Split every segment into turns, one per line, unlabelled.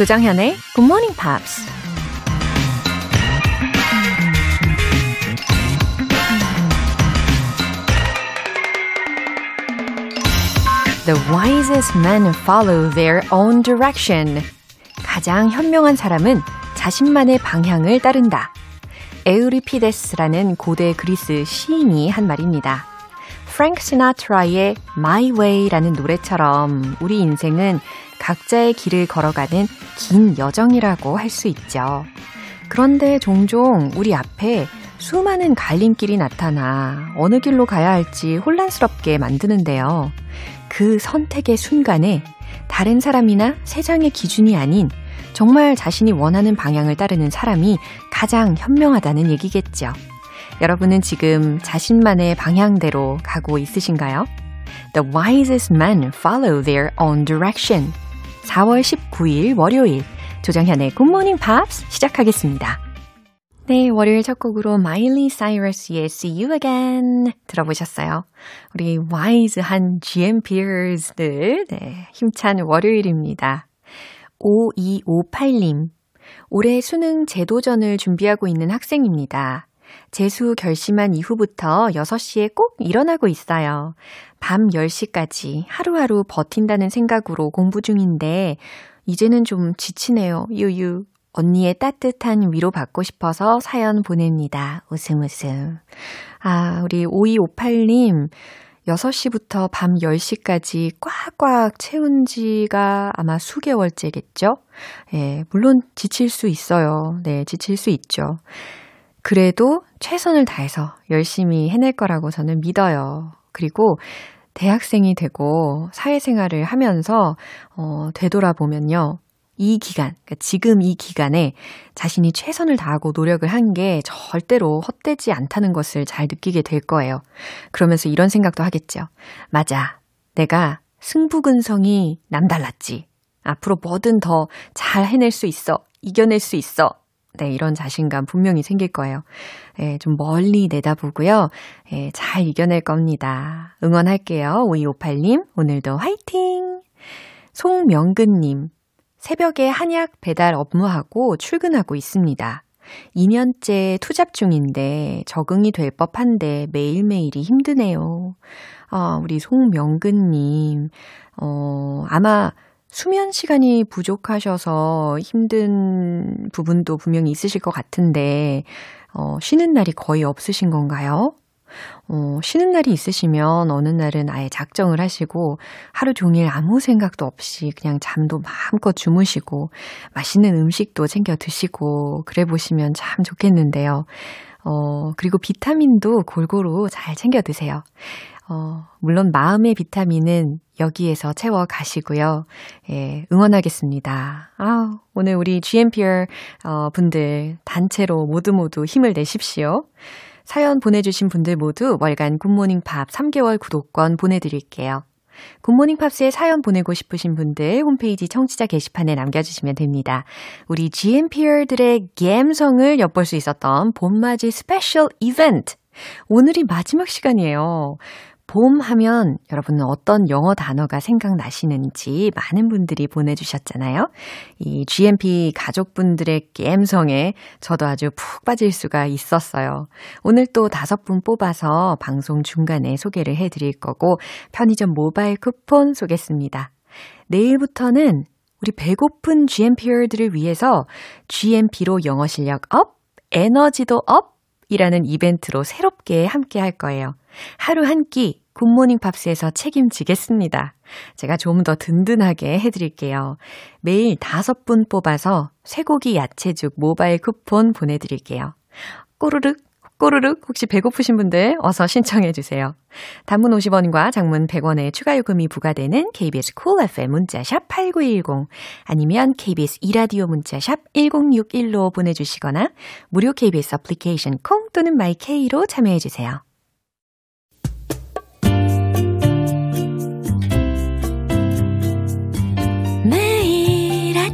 조장현의 Good Morning Pops. The wisest men follow their own direction. 가장 현명한 사람은 자신만의 방향을 따른다. 에우리피데스라는 고대 그리스 시인이 한 말입니다. 프랭크 시나트라의 My Way라는 노래처럼 우리 인생은 각자의 길을 걸어가는 긴 여정이라고 할 수 있죠. 그런데 종종 우리 앞에 수많은 갈림길이 나타나 어느 길로 가야 할지 혼란스럽게 만드는데요. 그 선택의 순간에 다른 사람이나 세상의 기준이 아닌 정말 자신이 원하는 방향을 따르는 사람이 가장 현명하다는 얘기겠죠. 여러분은 지금 자신만의 방향대로 가고 있으신가요? The wisest men follow their own direction. 4월 19일 월요일 조정현의 Morning Pops 시작하겠습니다. 네, 월요일 첫 곡으로 마일리 사이러스의 See You Again 들어보셨어요. 우리 와이즈한 GMPers 들 네, 힘찬 월요일입니다. 5258님 올해 수능 제도전을 준비하고 있는 학생입니다. 재수 결심한 이후부터 6시에 꼭 일어나고 있어요. 밤 10시까지 하루하루 버틴다는 생각으로 공부 중인데, 이제는 좀 지치네요. 유유. 언니의 따뜻한 위로 받고 싶어서 사연 보냅니다. 웃음 웃음. 아, 우리 5258님. 6시부터 밤 10시까지 꽉꽉 채운 지가 아마 수개월째겠죠? 예, 물론 지칠 수 있어요. 네, 지칠 수 있죠. 그래도 최선을 다해서 열심히 해낼 거라고 저는 믿어요. 그리고 대학생이 되고 사회생활을 하면서, 어, 되돌아보면요. 이 기간, 그러니까 지금 이 기간에 자신이 최선을 다하고 노력을 한 게 절대로 헛되지 않다는 것을 잘 느끼게 될 거예요. 그러면서 이런 생각도 하겠죠. 맞아. 내가 승부근성이 남달랐지. 앞으로 뭐든 더 잘 해낼 수 있어. 이겨낼 수 있어. 네, 이런 자신감 분명히 생길 거예요. 예, 좀 멀리 내다보고요. 예, 잘 이겨낼 겁니다. 응원할게요. 5258님, 오늘도 화이팅! 송명근님, 새벽에 한약 배달 업무하고 출근하고 있습니다. 2년째 투잡 중인데 적응이 될 법한데 매일매일이 힘드네요. 아, 우리 송명근님, 어, 아마 수면 시간이 부족하셔서 힘든 부분도 분명히 있으실 것 같은데, 어, 쉬는 날이 거의 없으신 건가요? 어, 쉬는 날이 있으시면 어느 날은 아예 작정을 하시고 하루 종일 아무 생각도 없이 그냥 잠도 마음껏 주무시고 맛있는 음식도 챙겨 드시고 그래 보시면 참 좋겠는데요. 어, 그리고 비타민도 골고루 잘 챙겨 드세요. 어, 물론 마음의 비타민은 여기에서 채워 가시고요. 예, 응원하겠습니다. 아, 오늘 우리 GMPR 어, 분들 단체로 모두 모두 힘을 내십시오. 사연 보내주신 분들 모두 월간 굿모닝 팝 3개월 구독권 보내드릴게요. 굿모닝 팝스에 사연 보내고 싶으신 분들 홈페이지 청취자 게시판에 남겨주시면 됩니다. 우리 GMPer들의 감성을 엿볼 수 있었던 봄맞이 스페셜 이벤트. 오늘이 마지막 시간이에요. 봄 하면 여러분은 어떤 영어 단어가 생각나시는지 많은 분들이 보내주셨잖아요. 이 GMP 가족분들의 감성에 저도 아주 푹 빠질 수가 있었어요. 오늘 또 다섯 분 뽑아서 방송 중간에 소개를 해드릴 거고 편의점 모바일 쿠폰 쏘겠습니다. 내일부터는 우리 배고픈 GMPer들을 위해서 GMP로 영어 실력 up, 에너지도 up, 이라는 이벤트로 새롭게 함께 할 거예요. 하루 한 끼 굿모닝 팝스에서 책임지겠습니다. 제가 좀 더 든든하게 해드릴게요. 매일 다섯 분 뽑아서 쇠고기 야채죽 모바일 쿠폰 보내드릴게요. 꼬르륵 꼬르륵 혹시 배고프신 분들 어서 신청해 주세요. 단문 50원과 장문 100원의 추가 요금이 부과되는 KBS cool FM 문자샵 8910 아니면 KBS 이라디오 문자샵 1061로 보내 주시거나 무료 KBS 애플리케이션 콩 또는 마이K로 참여해 주세요.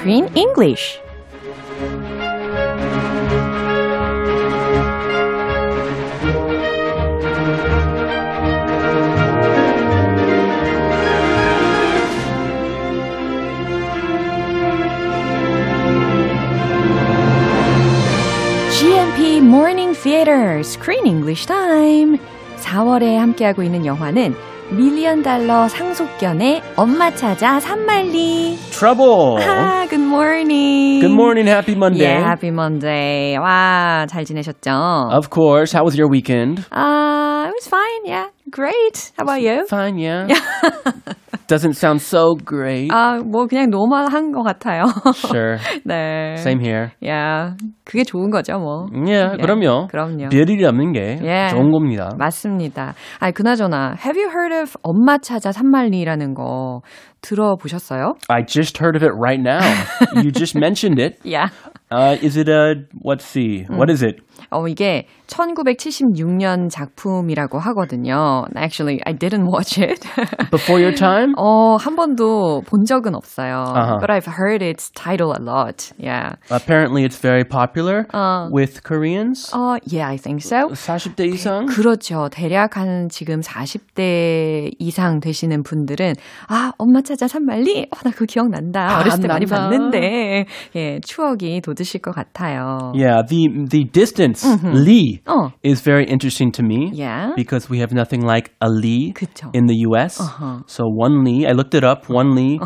Screen English. GMP Morning Theater Screen English Time. 4월에 함께하고 있는 영화는 밀리언 달러 상속견의 엄마 찾아 산말리.
Trouble.
아, good morning.
Good morning. Happy Monday.
Yeah, happy Monday. 와, 잘 지내셨죠?
Of course. How was your weekend?
Uh, it was fine. Yeah, great. How about you?
Fine, yeah. Doesn't sound so great.
아, 뭐 그냥 노멀한 것 같아요.
sure.
네.
Same here.
Yeah, 그게 좋은 거죠, 뭐.
Yeah,
네,
그럼요.
그럼요.
별일이 없는 게
Yeah.
좋은 겁니다.
맞습니다. 아, 그나저나 Have you heard of 엄마 찾아 산말리라는 거 들어보셨어요?
I just heard of it right now. you just mentioned it.
Yeah.
Uh, is it a, let's see, what is it?
어, 이게 1976년 작품이라고 하거든요. Actually, I didn't watch it.
Before your time?
어, 한 번도 본 적은 없어요.
Uh-huh.
But I've heard its title a lot. Yeah.
Apparently it's very popular
어.
with Koreans.
어, yeah, I think so.
40대 이상?
그렇죠. 대략 한 지금 40대 이상 되시는 분들은 아, 엄마 찾아 산말리? 어, 나 그거 기억난다.
아,
어렸을 때 많이. 봤는데. 예, 추억이 돋으실 것 같아요.
Yeah, the the distance Lee
어.
is very interesting to me
Yeah.
because we have nothing like a Lee
그쵸.
in the U.S.
Uh-huh.
So one Lee, I looked it up. One Lee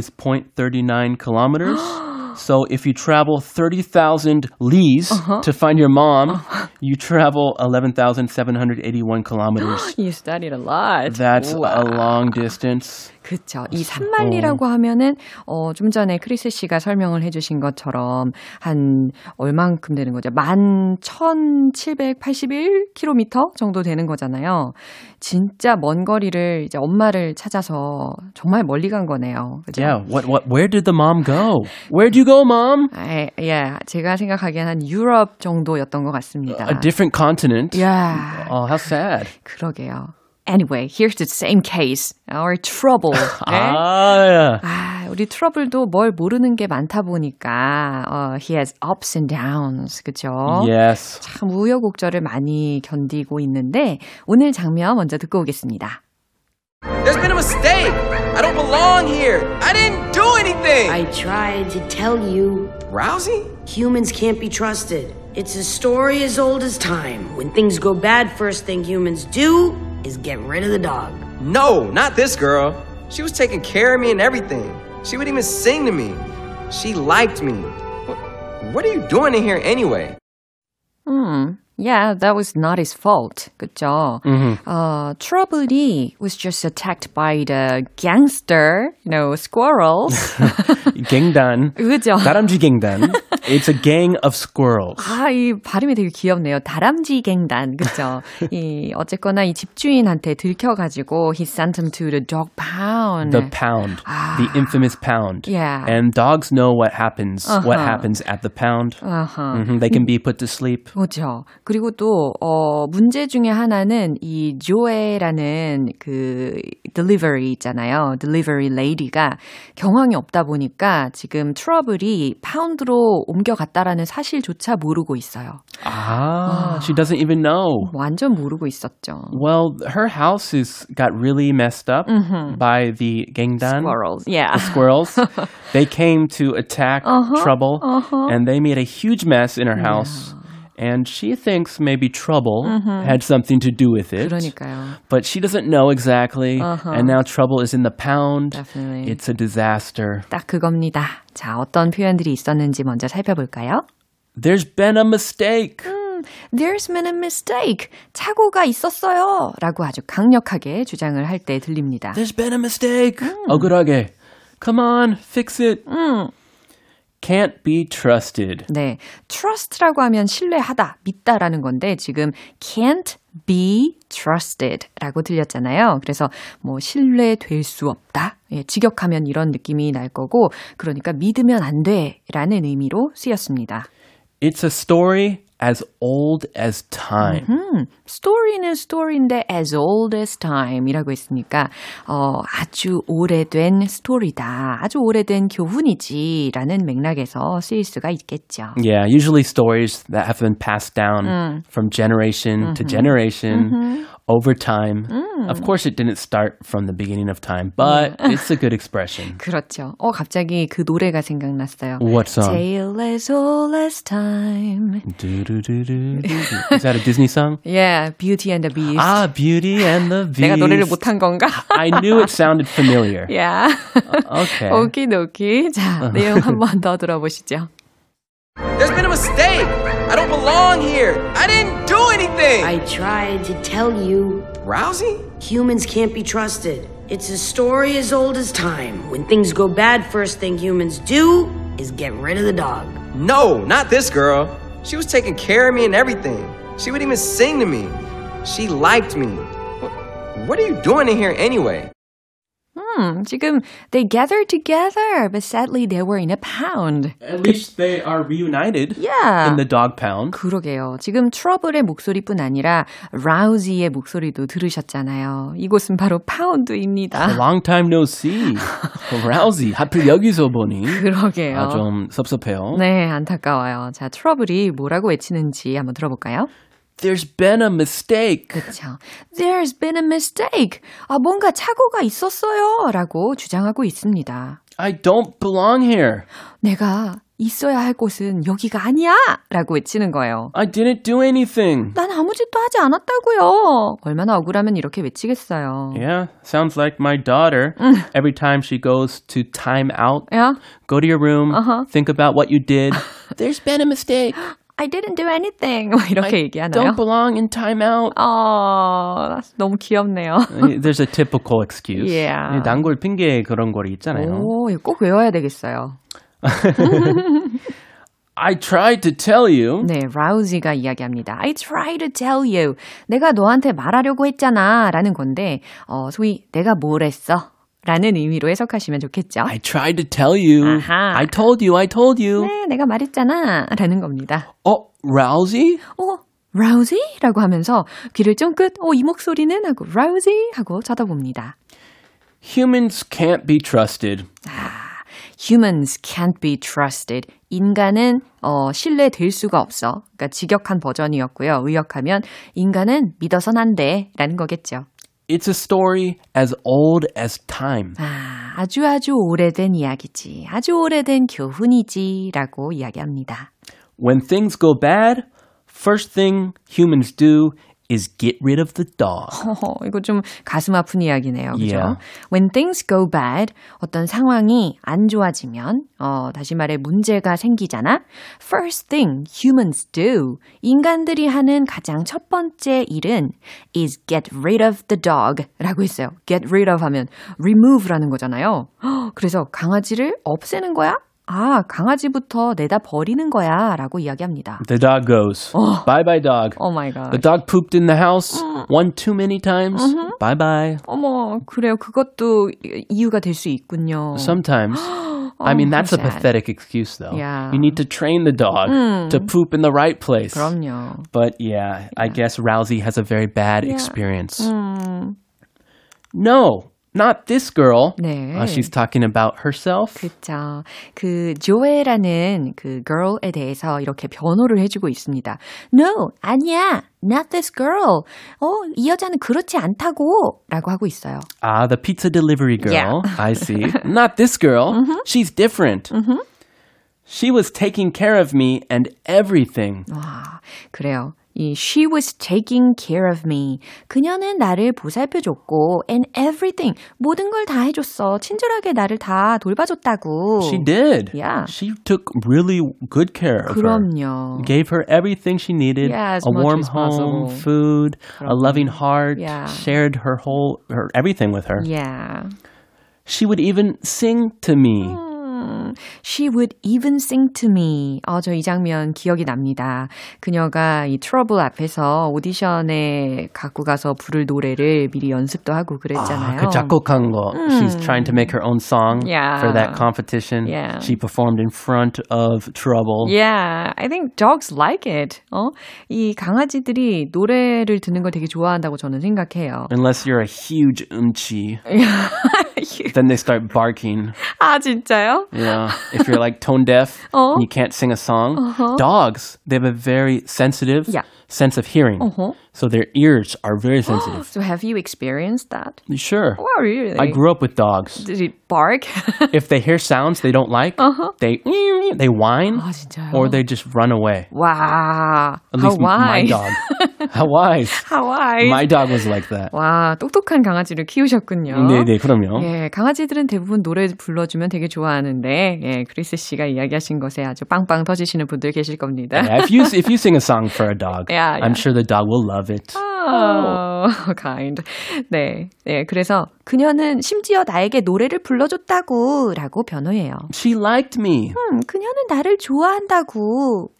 is 0.39 kilometers. so if you travel 30,000 Lees
Uh-huh.
to find your mom, you travel 11,781 kilometers.
You studied a lot.
That's
우와.
a long distance.
그쵸. 이 산말리라고 하면은, 어, 좀 전에 크리스 씨가 설명을 해주신 것처럼, 한, 얼만큼 되는 거죠? 만 1781km 정도 되는 거잖아요. 진짜 먼 거리를 이제 엄마를 찾아서 정말 멀리 간 거네요. 그죠?
Yeah. What? What? Where did the mom go? Where'd you go, mom?
아, 예, 제가 생각하기엔 한 유럽 정도였던 것 같습니다.
A different continent.
야,
Oh, how sad.
그러게요. Anyway, here's the same case. Our trouble. 네?
Ah.
아, 우리 트러블도 뭘 모르는 게 많다 보니까 어, he has ups and downs. 그죠?
Yes.
참 우여곡절을 많이 견디고 있는데 오늘 장면 먼저 듣고 오겠습니다.
There's been a mistake. I don't belong here. I didn't do anything.
I tried to tell you
Rousey?
humans can't be trusted. It's a story as old as time. When things go bad, first thing humans do is get rid of the dog.
No, not this girl. She was taking care of me and everything. She would even sing to me. She liked me. What, what are you doing in here anyway?
음, yeah, that was not his fault. 그죠? 어, 트러블이 was just attacked by the gangster, you know, squirrels.
갱단.
그죠?
다람쥐 갱단. It's a gang of squirrels.
아, 이 발음이 되게 귀엽네요. 다람쥐 갱단. 그죠? 이, 어쨌거나 이 집주인한테 들켜가지고 he sent him to the dog pound.
The pound. The infamous pound.
Yeah.
And dogs know what happens. What happens at the pound.
아하.
Mhm, They can be put to sleep.
그렇죠. 그리고 또, 어, 문제 중에 하나는 이 조에라는 그 delivery 있잖아요. delivery lady가 경황이 없다 보니까 지금 트러블이 파운드로 옮겨갔다라는 사실조차 모르고 있어요.
Ah, she doesn't even know.
완전 모르고 있었죠.
Well, her house is got really messed up by the gangdan.
Squirrels. Yeah.
squirrels. they came to attack Trouble, and they made a huge mess in her house. And she thinks maybe Trouble had something to do with it.
그러니까요.
But she doesn't know exactly. And now Trouble is in the pound.
Definitely.
It's a disaster.
딱 그겁니다. 자, 어떤 표현들이 있었는지 먼저 살펴볼까요?
There's been a mistake.
There's been a mistake. 착오가 있었어요. 라고 아주 강력하게 주장을 할 때 들립니다.
There's been a mistake. 억울하게. Come on, fix it. Can't be trusted.
네. trust라고 하면 신뢰하다, 믿다라는 건데 지금 can't be trusted 라고 들렸잖아요. 그래서 뭐 신뢰될 수 없다. 예, 직역하면 이런 느낌이 날 거고, 그러니까 믿으면 안 돼 라는 의미로 쓰였습니다.
It's a story as old as time.
음, 스토리는 스토리인데 as old as time이라고 했으니까 어, 아주 오래된 스토리다. 아주 오래된 교훈이지라는 맥락에서 쓰일 수가 있겠죠.
Yeah, usually stories that have been passed down 음. from generation mm-hmm. to generation. Mm-hmm. over time. 음. Of course, it didn't start from the beginning of time, but it's a good expression.
그렇죠. 어, 갑자기 그 노래가 생각났어요.
What song?
Tale as old as time.
Is that a Disney song?
Yeah, Beauty and the Beast.
Ah, Beauty and the Beast.
내가 노래를 못한 건가?
I knew it sounded familiar.
Yeah.
Uh, okay.
오키도키. 자, 내용 한 번 더 들어보시죠.
There's been a mistake. I don't belong here. I didn't do anything.
I tried to tell you.
Rousey?
Humans can't be trusted. It's a story as old as time. When things go bad, first thing humans do is get rid of the dog.
No, not this girl. She was taking care of me and everything. She would even sing to me. She liked me. What are you doing in here anyway?
Hmm, 지금 they gathered together, but sadly they were in a pound.
At least they are reunited
yeah.
in the dog pound.
그러게요. 지금 트러블의 목소리뿐 아니라 라우지의 목소리도 들으셨잖아요. 이곳은 바로 파운드입니다.
A long time no see. 라우지 하필 여기서 보니.
그러게요.
아, 좀 섭섭해요.
네, 안타까워요. 자, 트러블이 뭐라고 외치는지 한번 들어볼까요?
There's been a mistake.
그렇죠. There's been a mistake. 아, 뭔가 착오가 있었어요. 라고 주장하고 있습니다.
I don't belong here.
내가 있어야 할 곳은 여기가 아니야! 라고 외치는 거예요.
I didn't do anything.
난 아무 짓도 하지 않았다고요. 얼마나 억울하면 이렇게 외치겠어요.
Yeah, sounds like my daughter. Every time she goes to time out,
yeah?
go to your room, uh-huh. think about what you did. There's been a mistake.
I didn't do anything. 이렇게
I
얘기하나요?
Don't belong in timeout.
어, 너무 귀엽네요.
There's a typical excuse.
Yeah.
단골 핑계 그런 거리 있잖아요.
오, 이거 꼭 외워야 되겠어요.
I tried to tell you.
네, 라우지가 이야기합니다. I tried to tell you. 내가 너한테 말하려고 했잖아. 라는 건데, 어, 소위 내가 뭘 했어? 라는 의미로 해석하시면 좋겠죠.
I tried to tell you.
아하.
I told you. I told you.
네, 내가 말했잖아. 라는 겁니다.
어, 라우지?
어, 라우지? 라고 하면서 귀를 쫑긋, 어, 이 목소리는? 하고 라우지? 하고 쳐다봅니다.
Humans can't be trusted.
아, humans can't be trusted. 인간은 어, 신뢰될 수가 없어. 그러니까 직역한 버전이었고요. 의역하면 인간은 믿어선 안 돼. 라는 거겠죠.
It's a story as old as time.
아, 아주 아주 오래된 이야기지. 아주 오래된 교훈이지. 라고 이야기합니다.
When things go bad, first thing humans do is get rid of the dog.
허허, 이거 좀 가슴 아픈 이야기네요. 그죠?
Yeah.
When things go bad, 어떤 상황이 안 좋아지면, 어, 다시 말해 문제가 생기잖아. First thing humans do. 인간들이 하는 가장 첫 번째 일은 is get rid of the dog 라고 했어요. get rid of 하면 remove라는 거잖아요. 그래서 강아지를 없애는 거야? 아, 강아지부터 내다 버리는 거야 라고 이야기합니다.
The dog goes.
어.
Bye bye, dog.
Oh my god.
The dog pooped in the house one too many times. Bye bye.
어머, 그래요. 그것도 이유가 될 수 있군요.
Sometimes. I mean, that's a
sad.
pathetic excuse, though.
Yeah.
You need to train the dog to poop in the right place.
그럼요.
But yeah, I guess Rousey has a very bad experience.
음,
No, not this girl.
네.
Uh, she's talking about herself.
그쵸. 그, 조에라는 그 girl에 대해서 이렇게 변호를 해주고 있습니다. No, 아니야. Not this girl. 어, 이 여자는 그렇지 않다고. 라고 하고 있어요.
Ah, the pizza delivery girl.
Yeah.
I see. Not this girl. She's different. She was taking care of me and everything.
와, 그래요. 이 she was taking care of me. 그녀는 나를 보살펴줬고 and everything 모든 걸 다 해줬어. 친절하게 나를 다 돌봐줬다고.
She did.
Yeah.
She took really good care of her.
그럼요.
Gave her everything she needed.
Yeah, as
a
much
warm
as
home,
possible.
food, a loving heart.
Yeah.
Shared her whole her everything with her.
Yeah.
She would even sing to me.
음, she would even sing to me. 어, 저 이 장면 기억이 납니다. 그녀가 이 트러블 앞에서 오디션에 갖고 가서 부를 노래를 미리 연습도 하고 그랬잖아요.
아, 그 작곡한 거. 음. She's trying to make her own song
yeah.
for that competition.
Yeah.
She performed in front of Trouble.
Yeah, I think dogs like it. 어? 이 강아지들이 노래를 듣는 걸 되게 좋아한다고 저는 생각해요.
Unless you're a huge umchi. then they start barking.
아, 진짜요?
Yeah. If you're like tone deaf
어?
and you can't sing a song,
uh-huh.
dogs, they have a very sensitive
yeah.
sense of hearing.
Uh-huh.
So their ears are very sensitive.
so have you experienced that?
Sure.
Oh, really?
I grew up with dogs.
Did it bark?
if they hear sounds they don't like,
uh-huh.
they they whine
아, 진짜요?
or they just run away.
와,
At least
how
my
wise.
dog. How wise.
How wise.
My dog was like that.
와, 똑똑한 강아지를 키우셨군요.
네, 네, 그럼요.
예, 강아지들은 대부분 노래 불러주면 되게 좋아하는데, 예, 크리스 씨가 이야기하신 것에 아주 빵빵 터지시는 분들 계실 겁니다.
Yeah, if you if you sing a song for a dog,
Yeah,
I'm
yeah.
sure the dog will love it.
Oh, kind. 네, 네, 그래서 그녀는 심지어 나에게 노래를 불러줬다고 라고 변호해요.
She liked me.
음, 그녀는 나를 좋아한다고.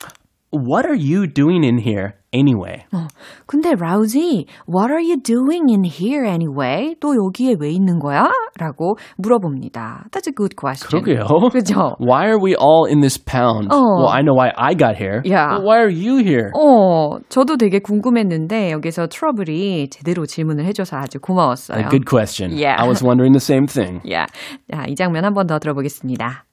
What are you doing in here anyway?
어, 근데 라우지, what are you doing in here anyway? 또 여기에 왜 있는 거야? 라고 물어봅니다. That's a good question.
그러게요.
그죠?
Why are we all in this pound?
어.
Well, I know why I got here.
Yeah.
But why are you here?
어, 저도 되게 궁금했는데 여기서 트러블이 제대로 질문을 해줘서 아주 고마웠어요.
A good question.
Yeah.
I was wondering the same thing.
야, 자, 이 장면 한 번 더 들어보겠습니다.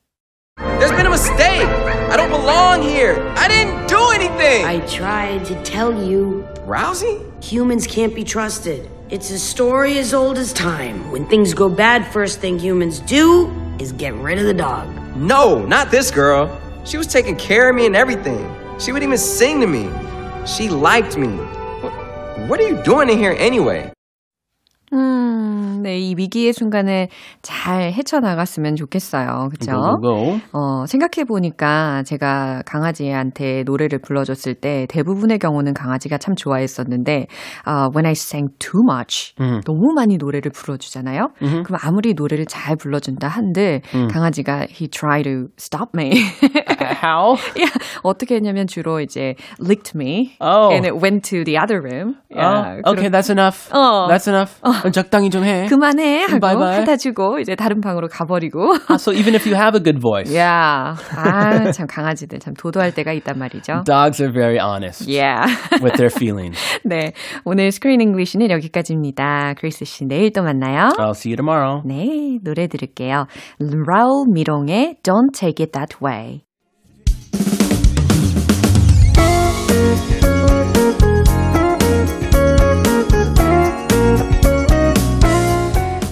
There's been a mistake. I don't belong here. I didn't anything.
I tried to tell you
Rousey?
humans can't be trusted. It's a story as old as time. When things go bad, first thing humans do is get rid of the dog.
No, not this girl. She was taking care of me and everything. She would even sing to me. She liked me. What, what are you doing in here anyway?
음, 네, 이 위기의 순간을 잘 헤쳐나갔으면 좋겠어요. 그쵸?
Go, go, go.
어, 생각해보니까 제가 강아지한테 노래를 불러줬을 때 대부분의 경우는 강아지가 참 좋아했었는데, 어, when I sang too much, 너무 많이 노래를 불러주잖아요? 그럼 아무리 노래를 잘 불러준다 한들, 강아지가 he tried to stop me.
How?
yeah, 어떻게 했냐면 주로 이제 licked me
Oh.
and it went to the other room. Yeah,
oh, okay, that's enough.
어.
That's enough. 적당히 좀 해.
그만해 하고
Bye bye.
하다 주고 이제 다른 방으로 가버리고.
Ah, so even if you have a good voice,
야, 아, 참 강아지들 참 도도할 때가 있단 말이죠.
dogs are very honest
Yeah.
with their feelings.
네, 오늘 Screen English는 여기까지입니다. 크리스 씨 내일 또 만나요.
I'll see you tomorrow.
네, 노래 들을게요. 라울 미동의 Don't Take It That Way.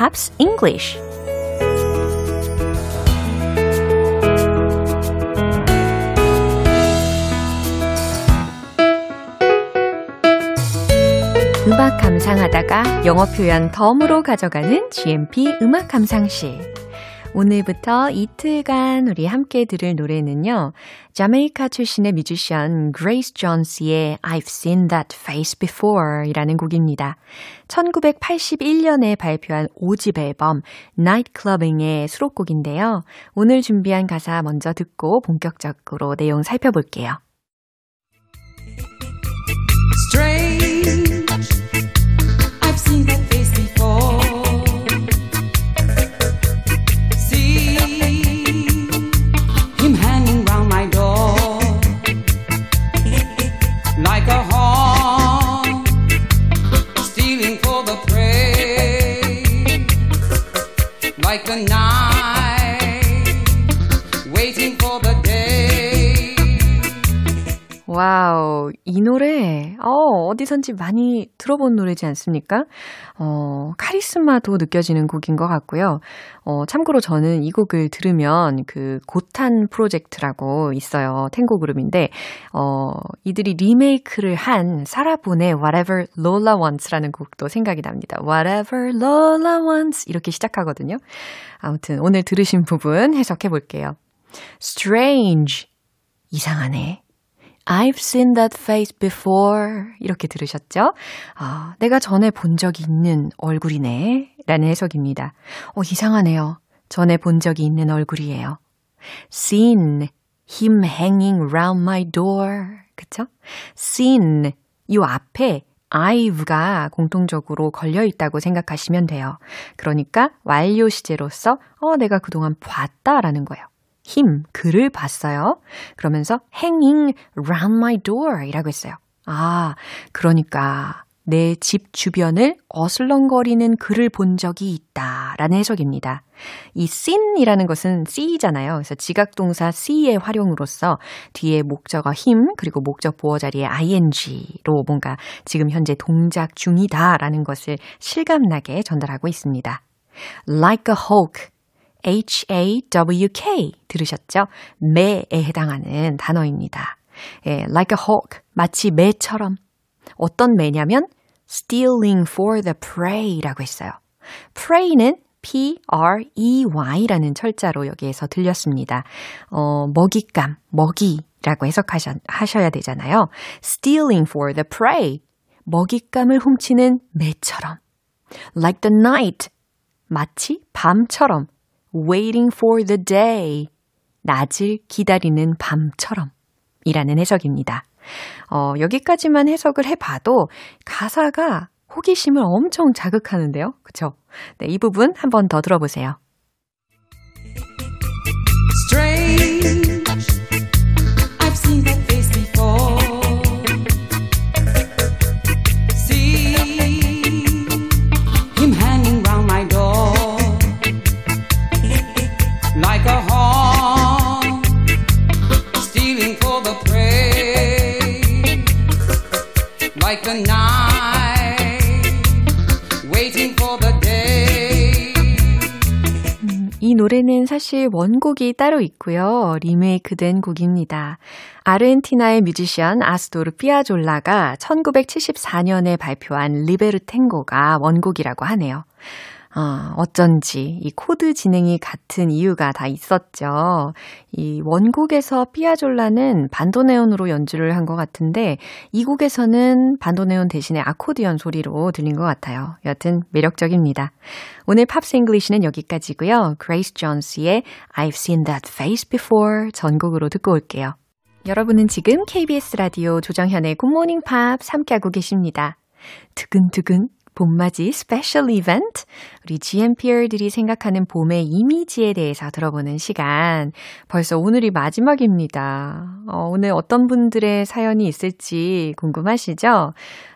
Pops English 음악 감상하다가 영어 표현 덤으로 가져가는 GMP 음악 감상실. 오늘부터 이틀간 우리 함께 들을 노래는요. 자메이카 출신의 뮤지션 그레이스 존스의 I've Seen That Face Before 이라는 곡입니다. 1981년에 발표한 5집 앨범 Night Clubbing의 수록곡인데요. 오늘 준비한 가사 먼저 듣고 본격적으로 내용 살펴볼게요. 어, 어디선지 많이 들어본 노래지 않습니까? 어, 카리스마도 느껴지는 곡인 것 같고요. 어, 참고로 저는 이 곡을 들으면 그 고탄 프로젝트라고 있어요. 탱고 그룹인데, 어, 이들이 리메이크를 한 사라본의 Whatever Lola Wants라는 곡도 생각이 납니다. Whatever Lola Wants. 이렇게 시작하거든요. 아무튼 오늘 들으신 부분 해석해 볼게요. Strange. 이상하네. I've seen that face before. 이렇게 들으셨죠? 아, 내가 전에 본 적이 있는 얼굴이네. 라는 해석입니다. 어, 이상하네요. 전에 본 적이 있는 얼굴이에요. Seen him hanging round my door. 그쵸? Seen. 요 앞에 I've가 공통적으로 걸려 있다고 생각하시면 돼요. 그러니까 완료 시제로서 어, 내가 그동안 봤다라는 거예요. Him, 그를 봤어요. 그러면서 hanging round my door 이라고 했어요. 아, 그러니까 내 집 주변을 어슬렁거리는 그를 본 적이 있다 라는 해석입니다. 이 seen이라는 것은 see잖아요. 그래서 지각동사 see의 활용으로서 뒤에 목적어 him 그리고 목적 보어 자리에 ing로 뭔가 지금 현재 동작 중이다 라는 것을 실감나게 전달하고 있습니다. Like a hawk H-A-W-K 들으셨죠? 매에 해당하는 단어입니다. 예, like a hawk, 마치 매처럼. 어떤 매냐면 stealing for the prey라고 했어요. prey는 P-R-E-Y라는 철자로 여기에서 들렸습니다. 어, 먹잇감, 먹이라고 해석하셔야 되잖아요. stealing for the prey. 먹잇감을 훔치는 매처럼. like the night. 마치 밤처럼 waiting for the day. 낮을 기다리는 밤처럼. 이라는 해석입니다. 어, 여기까지만 해석을 해봐도 가사가 호기심을 엄청 자극하는데요. 그쵸? 네, 이 부분 한번 더 들어보세요.
Strange.
이 노래는 사실 원곡이 따로 있고요. 리메이크 된 곡입니다. 아르헨티나의 뮤지션 아스토르 피아졸라가 1974년에 발표한 리베르탱고가 원곡이라고 하네요. 아, 어쩐지 이 코드 진행이 같은 이유가 다 있었죠. 이 원곡에서 피아졸라는 반도네온으로 연주를 한 것 같은데 이 곡에서는 반도네온 대신에 아코디언 소리로 들린 것 같아요. 여튼 매력적입니다. 오늘 Pops English는 여기까지고요. 그레이스 존스의 I've seen that face before 전곡으로 듣고 올게요. 여러분은 지금 KBS 라디오 조정현의 굿모닝 팝스 함께하고 계십니다. 두근두근 봄맞이 스페셜 이벤트. 우리 GMPer들이 생각하는 봄의 이미지에 대해서 들어보는 시간. 벌써 오늘이 마지막입니다. 어, 오늘 어떤 분들의 사연이 있을지 궁금하시죠?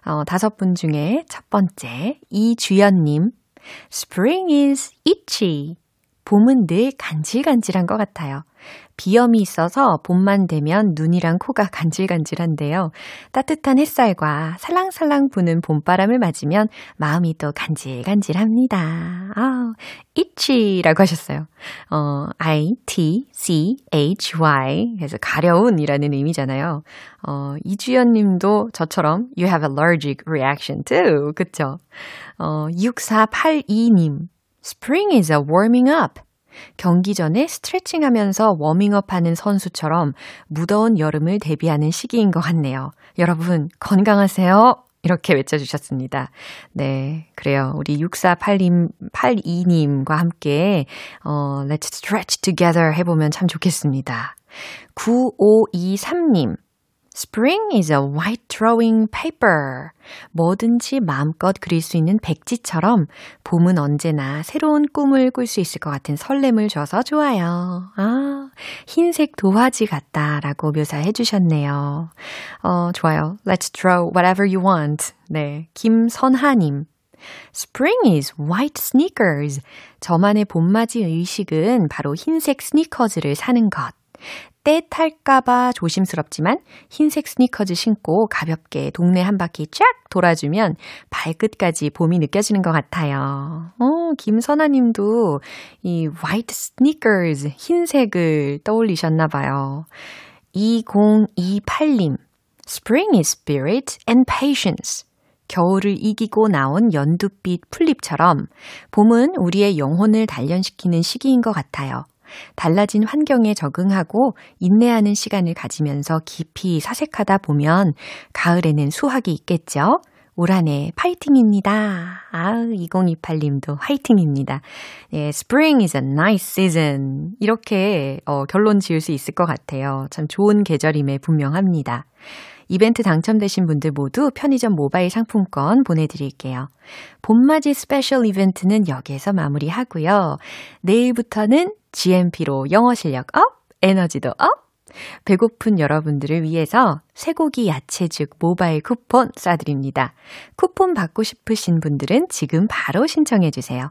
어, 다섯 분 중에 첫 번째, 이주연님. Spring is itchy. 봄은 늘 간질간질한 것 같아요. 비염이 있어서 봄만 되면 눈이랑 코가 간질간질한데요. 따뜻한 햇살과 살랑살랑 부는 봄바람을 맞으면 마음이 또 간질간질합니다. 아, itchy라고 하셨어요. 어, I-T-C-H-Y. 그래서 가려운이라는 의미잖아요. 어, 이주연 님도 저처럼 you have allergic reaction too. 그쵸? 어, 6482님. Spring is a warming up. 경기 전에 스트레칭 하면서 워밍업 하는 선수처럼 무더운 여름을 대비하는 시기인 것 같네요. 여러분, 건강하세요. 이렇게 외쳐주셨습니다. 네, 그래요. 우리 6482님, 82님과 함께, 어, let's stretch together 해보면 참 좋겠습니다. 9523님, Spring is a white drawing paper. 뭐든지 마음껏 그릴 수 있는 백지처럼 봄은 언제나 새로운 꿈을 꿀 수 있을 것 같은 설렘을 줘서 좋아요. 아, 흰색 도화지 같다라고 묘사해 주셨네요. 어, 좋아요. Let's draw whatever you want. 네. 김선하님. Spring is white sneakers. 저만의 봄맞이 의식은 바로 흰색 스니커즈를 사는 것. 때 탈까봐 조심스럽지만 흰색 스니커즈 신고 가볍게 동네 한 바퀴 쫙 돌아주면 발끝까지 봄이 느껴지는 것 같아요. 어, 김선아 님도 이 white sneakers, 흰색을 떠올리셨나 봐요. 2028님, Spring is spirit and patience. 겨울을 이기고 나온 연두빛 풀잎처럼 봄은 우리의 영혼을 단련시키는 시기인 것 같아요. 달라진 환경에 적응하고 인내하는 시간을 가지면서 깊이 사색하다 보면 가을에는 수확이 있겠죠? 올 한해 파이팅입니다. 아우, 2028님도 화이팅입니다. 예, spring is a nice season. 이렇게 어, 결론 지을 수 있을 것 같아요. 참 좋은 계절임에 분명합니다. 이벤트 당첨되신 분들 모두 편의점 모바일 상품권 보내드릴게요. 봄맞이 스페셜 이벤트는 여기에서 마무리하고요. 내일부터는 GMP로 영어 실력 up, 에너지도 up! 배고픈 여러분들을 위해서 쇠고기 야채죽 모바일 쿠폰 쏴드립니다. 쿠폰 받고 싶으신 분들은 지금 바로 신청해주세요.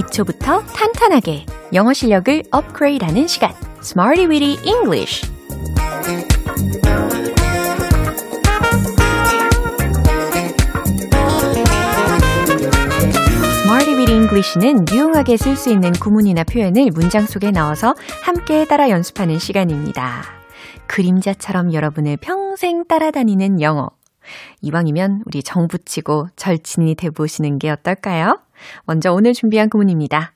기초부터 탄탄하게 영어 실력을 업그레이드하는 시간. Smarty Weedy English. English는 유용하게 쓸 수 있는 구문이나 표현을 문장 속에 넣어서 함께 따라 연습하는 시간입니다. 그림자처럼 여러분을 평생 따라다니는 영어 이왕이면 우리 정붙이고 절친이 돼보시는 게 어떨까요? 먼저 오늘 준비한 구문입니다.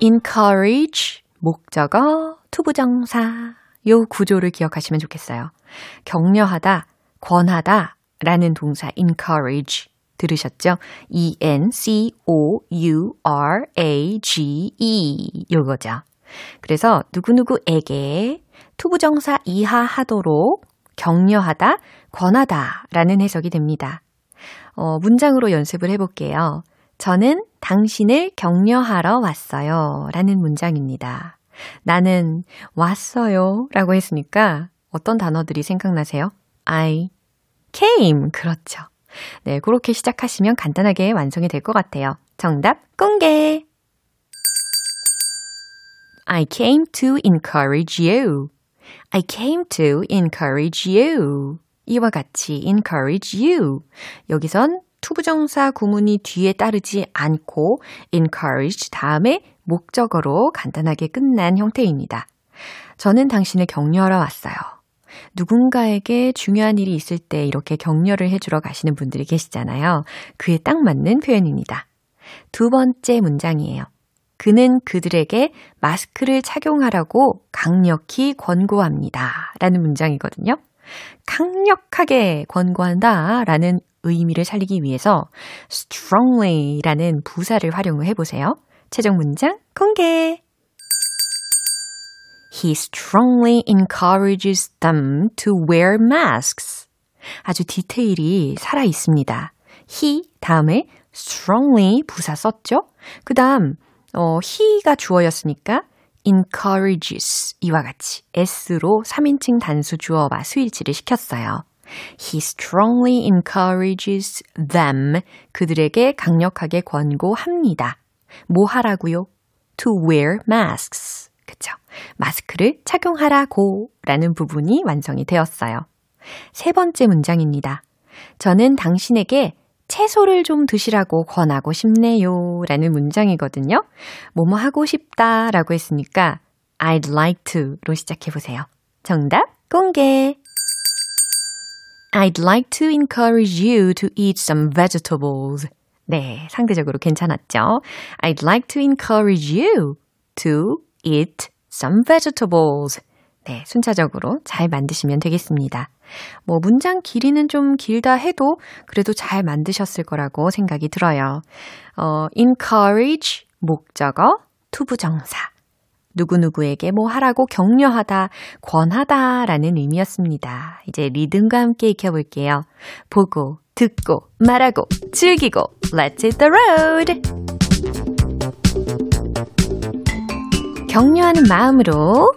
encourage, 목적어, to부정사. 요 구조를 기억하시면 좋겠어요. 격려하다, 권하다 라는 동사 encourage 들으셨죠? E-N-C-O-U-R-A-G-E 요거죠. 그래서 누구누구에게 to부정사 이하하도록 격려하다, 권하다 라는 해석이 됩니다. 어, 문장으로 연습을 해볼게요. 저는 당신을 격려하러 왔어요. 라는 문장입니다. 나는 왔어요. 라고 했으니까 어떤 단어들이 생각나세요? I came. 그렇죠. 네, 그렇게 시작하시면 간단하게 완성이 될 것 같아요. 정답 공개! I came to encourage you. I came to encourage you. 이와 같이 encourage you. 여기선 to부정사 구문이 뒤에 따르지 않고 encourage 다음에 목적어로 간단하게 끝난 형태입니다. 저는 당신을 격려하러 왔어요. 누군가에게 중요한 일이 있을 때 이렇게 격려를 해주러 가시는 분들이 계시잖아요. 그에 딱 맞는 표현입니다. 두 번째 문장이에요. 그는 그들에게 마스크를 착용하라고 강력히 권고합니다. 라는 문장이거든요. 강력하게 권고한다 라는 의미를 살리기 위해서 strongly 라는 부사를 활용을 해보세요. 최종 문장 공개! He strongly encourages them to wear masks. 아주 디테일이 살아 있습니다. he 다음에 strongly 부사 썼죠? 그 다음, 어, he가 주어였으니까 encourages 이와 같이 s로 3인칭 단수 주어와 수일치를 시켰어요. He strongly encourages them. 그들에게 강력하게 권고합니다. 뭐 하라고요? To wear masks. 그쵸? 마스크를 착용하라고 라는 부분이 완성이 되었어요. 세 번째 문장입니다. 저는 당신에게 채소를 좀 드시라고 권하고 싶네요. 라는 문장이거든요. 뭐뭐 하고 싶다 라고 했으니까 I'd like to 로 시작해 보세요. 정답 공개! I'd like to encourage you to eat some vegetables. 네, 상대적으로 괜찮았죠? I'd like to encourage you to eat some vegetables. 네, 순차적으로 잘 만드시면 되겠습니다. 뭐 문장 길이는 좀 길다 해도 그래도 잘 만드셨을 거라고 생각이 들어요. 어, encourage 목적어 to부정사 누구누구에게 뭐 하라고 격려하다, 권하다 라는 의미였습니다. 이제 리듬과 함께 익혀볼게요. 보고, 듣고, 말하고, 즐기고, let's hit the road! 격려하는 마음으로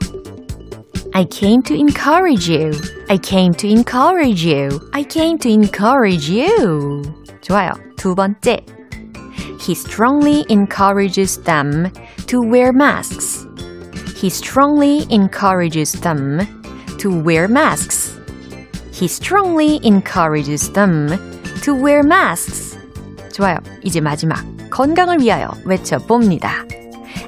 I came to encourage you. I came to encourage you. I came to encourage you. 좋아요. 두 번째. He strongly encourages them to wear masks. He strongly encourages them to wear masks. He strongly encourages them to wear masks. 좋아요. 이제 마지막. 건강을 위하여 외쳐봅니다.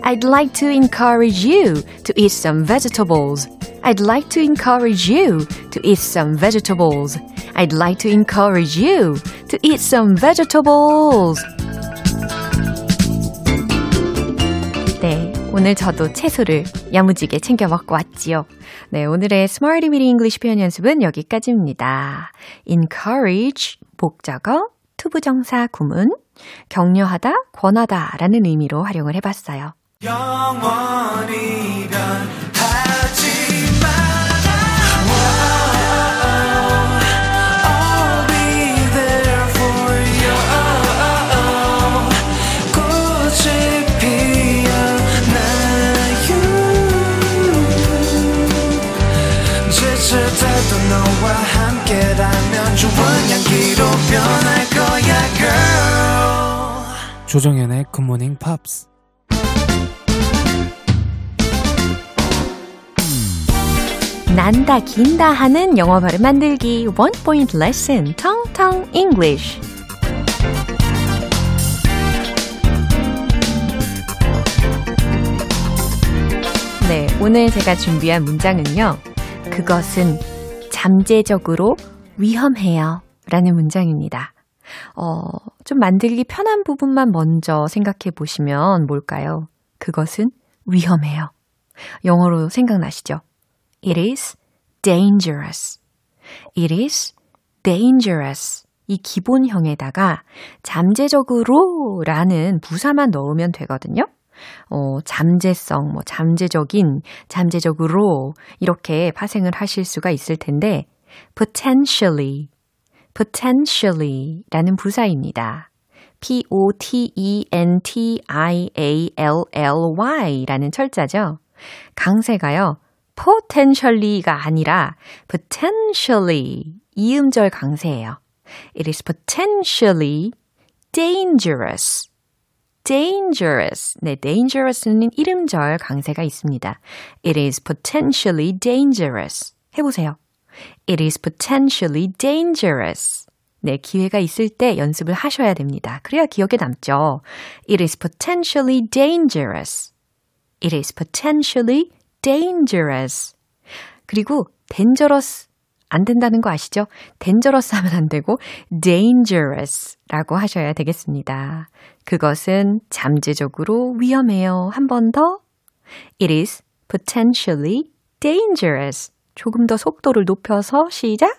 I'd like to encourage you to eat some vegetables. I'd like to encourage you to eat some vegetables. I'd like to encourage you to eat some vegetables. 네, 오늘 저도 채소를 야무지게 챙겨 먹고 왔지요. 네, 오늘의 Smarty Weedy English 표현 연습은 여기까지입니다. encourage, 목적어, 투부정사 구문, 격려하다, 권하다 라는 의미로 활용을 해봤어요. 영원이란 하지 좋은 향기로 변할 거야 girl.
조정연의 굿모닝 팝스
난다 긴다 하는 영어 발음 만들기. one point lesson 텅텅 English. 네, 오늘 제가 준비한 문장은요. 그것은 잠재적으로 위험해요. 라는 문장입니다. 어, 좀 만들기 편한 부분만 먼저 생각해 보시면 뭘까요? 그것은 위험해요. 영어로 생각나시죠? It is dangerous. It is dangerous. 이 기본형에다가 잠재적으로 라는 부사만 넣으면 되거든요. 어, 잠재성, 뭐, 잠재적인, 잠재적으로 이렇게 파생을 하실 수가 있을 텐데, potentially, potentially 라는 부사입니다. p-o-t-e-n-t-i-a-l-l-y 라는 철자죠. 강세가요, potentially가 아니라 potentially 이음절 강세예요. It is potentially dangerous. dangerous. 네, dangerous는 이름절 강세가 있습니다. It is potentially dangerous. 해보세요. It is potentially dangerous. 네, 기회가 있을 때 연습을 하셔야 됩니다. 그래야 기억에 남죠. It is potentially dangerous. It is potentially dangerous. 그리고 dangerous 안 된다는 거 아시죠? dangerous 하면 안 되고 dangerous 라고 하셔야 되겠습니다. 그것은 잠재적으로 위험해요. 한 번 더. It is potentially dangerous. 조금 더 속도를 높여서 시작.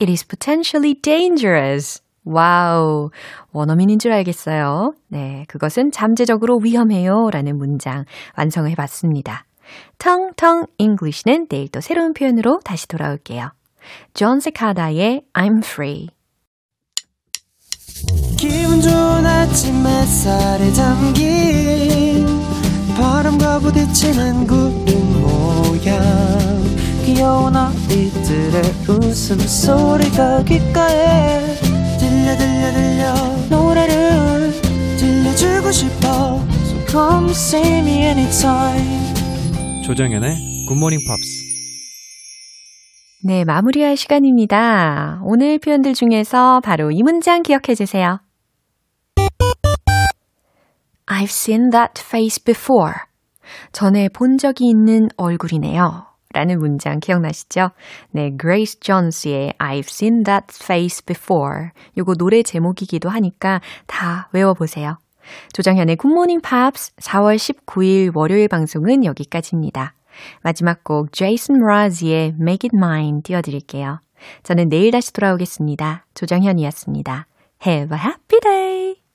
It is potentially dangerous. 와우. 원어민인 줄 알겠어요. 네. 그것은 잠재적으로 위험해요. 라는 문장 완성을 해봤습니다. 텅텅 English는 내일 또 새로운 표현으로 다시 돌아올게요. 존 세카다의 I'm Free.
기분 좋은 아침 햇살에 담긴 바람과 부딪히는 구름 모양 귀여운 아이들의 웃음소리가 귓가에 들려 들려 들려 노래를 들려주고 싶어 So come see me anytime
조정연의 굿모닝 팝스
네, 마무리할 시간입니다. 오늘 표현들 중에서 바로 이 문장 기억해 주세요. I've seen that face before. 전에 본 적이 있는 얼굴이네요. 라는 문장 기억나시죠? 네, Grace Jones의 I've seen that face before. 요거 노래 제목이기도 하니까 다 외워보세요. 조정현의 굿모닝 팝스 4월 19일 월요일 방송은 여기까지입니다. 마지막 곡 제이슨 브라지의 Make It Mine 띄워드릴게요. 저는 내일 다시 돌아오겠습니다. 조정현이었습니다. Have a happy day!